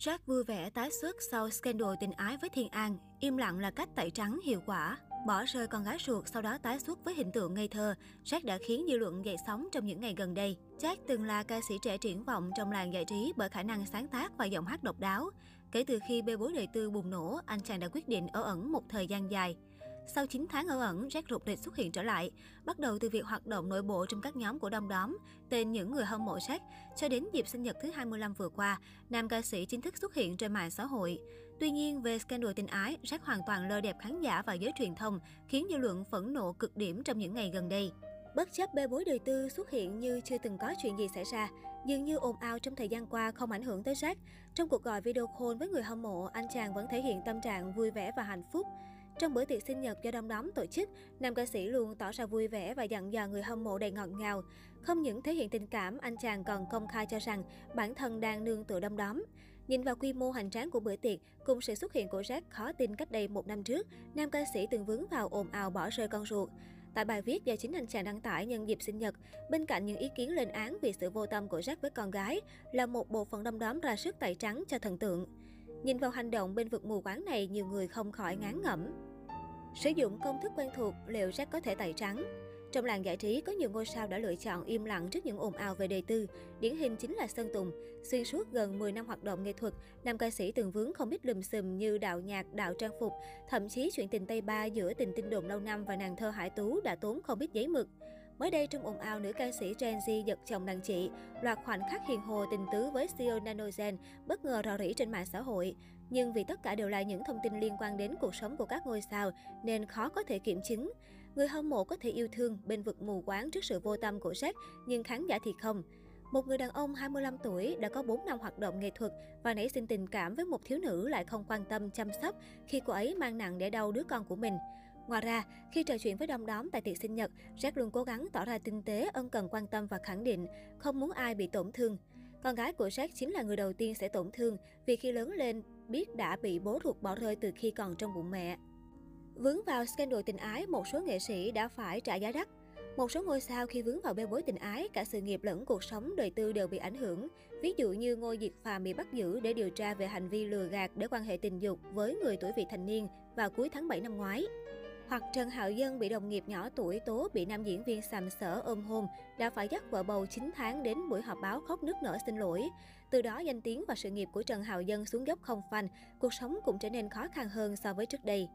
Jack vui vẻ tái xuất sau scandal tình ái với Thiên An, im lặng là cách tẩy trắng hiệu quả. Bỏ rơi con gái ruột sau đó tái xuất với hình tượng ngây thơ, Jack đã khiến dư luận dậy sóng trong những ngày gần đây. Jack từng là ca sĩ trẻ triển vọng trong làng giải trí bởi khả năng sáng tác và giọng hát độc đáo. Kể từ khi bê bối đời tư bùng nổ, anh chàng đã quyết định ở ẩn một thời gian dài. Sau 9 tháng ở ẩn, Jack rụt rịch xuất hiện trở lại. Bắt đầu từ việc hoạt động nội bộ trong các nhóm của đông đóm, tên những người hâm mộ Jack, cho đến dịp sinh nhật thứ 25 vừa qua, nam ca sĩ chính thức xuất hiện trên mạng xã hội. Tuy nhiên, về scandal tình ái, Jack hoàn toàn lơ đẹp khán giả và giới truyền thông, khiến dư luận phẫn nộ cực điểm trong những ngày gần đây. Bất chấp bê bối đời tư xuất hiện như chưa từng có chuyện gì xảy ra, dường như ồn ào trong thời gian qua không ảnh hưởng tới Jack. Trong cuộc gọi video call với người hâm mộ, anh chàng vẫn thể hiện tâm trạng vui vẻ và hạnh phúc. Trong bữa tiệc sinh nhật do đông đóm tổ chức, nam ca sĩ luôn tỏ ra vui vẻ và dặn dò người hâm mộ đầy ngọt ngào. Không những thể hiện tình cảm, anh chàng còn công khai cho rằng bản thân đang nương tựa đông đóm. Nhìn vào quy mô hành tráng của bữa tiệc, cùng sự xuất hiện của Jack khó tin cách đây một năm trước, nam ca sĩ từng vướng vào ồn ào bỏ rơi con ruột. Tại bài viết do chính anh chàng đăng tải nhân dịp sinh nhật, bên cạnh những ý kiến lên án vì sự vô tâm của Jack với con gái, là một bộ phận đông đóm ra sức tẩy trắng cho thần tượng. Nhìn vào hành động bên vực mù quáng này, nhiều người không khỏi ngán ngẩm. Sử dụng công thức quen thuộc, liệu Jack có thể tẩy trắng? Trong làng giải trí, có nhiều ngôi sao đã lựa chọn im lặng trước những ồn ào về đời tư. Điển hình chính là Sơn Tùng. Xuyên suốt gần 10 năm hoạt động nghệ thuật, nam ca sĩ từng vướng không biết lùm xùm như đạo nhạc, đạo trang phục. Thậm chí chuyện tình Tây Ba giữa tình tinh đồn lâu năm và nàng thơ Hải Tú đã tốn không biết giấy mực. Mới đây trong ồn ào nữ ca sĩ Gen Z giật chồng đàn chị, loạt khoảnh khắc hiền hồ tình tứ với CEO Nanogen bất ngờ rò rỉ trên mạng xã hội. Nhưng vì tất cả đều là những thông tin liên quan đến cuộc sống của các ngôi sao nên khó có thể kiểm chứng. Người hâm mộ có thể yêu thương bên vực mù quáng trước sự vô tâm của Jack, nhưng khán giả thì không. Một người đàn ông 25 tuổi đã có 4 năm hoạt động nghệ thuật và nảy sinh tình cảm với một thiếu nữ lại không quan tâm chăm sóc khi cô ấy mang nặng để đau đứa con của mình. Ngoài ra, khi trò chuyện với đông đóm tại tiệc sinh nhật, Jack luôn cố gắng tỏ ra tinh tế, ân cần quan tâm và khẳng định không muốn ai bị tổn thương. Con gái của Jack chính là người đầu tiên sẽ tổn thương vì khi lớn lên biết đã bị bố ruột bỏ rơi từ khi còn trong bụng mẹ. Vướng vào scandal tình ái, một số nghệ sĩ đã phải trả giá đắt. Một số ngôi sao khi vướng vào bê bối tình ái, cả sự nghiệp lẫn cuộc sống đời tư đều bị ảnh hưởng. Ví dụ như Ngô Diệt Phàm bị bắt giữ để điều tra về hành vi lừa gạt để quan hệ tình dục với người tuổi vị thành niên vào cuối tháng 7 năm ngoái. Hoặc Trần Hạo Dân bị đồng nghiệp nhỏ tuổi tố bị nam diễn viên sàm sỡ ôm hôn, đã phải dắt vợ bầu 9 tháng đến buổi họp báo khóc nước nở xin lỗi. Từ đó danh tiếng và sự nghiệp của Trần Hạo Dân xuống dốc không phanh, cuộc sống cũng trở nên khó khăn hơn so với trước đây.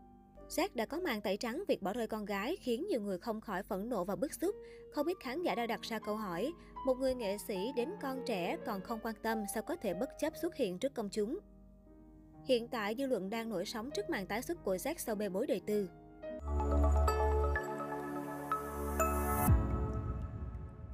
Jack đã có màn tẩy trắng việc bỏ rơi con gái khiến nhiều người không khỏi phẫn nộ và bức xúc. Không ít khán giả đã đặt ra câu hỏi, một người nghệ sĩ đến con trẻ còn không quan tâm sao có thể bất chấp xuất hiện trước công chúng. Hiện tại dư luận đang nổi sóng trước màn tái xuất của Jack sau bê bối đời tư.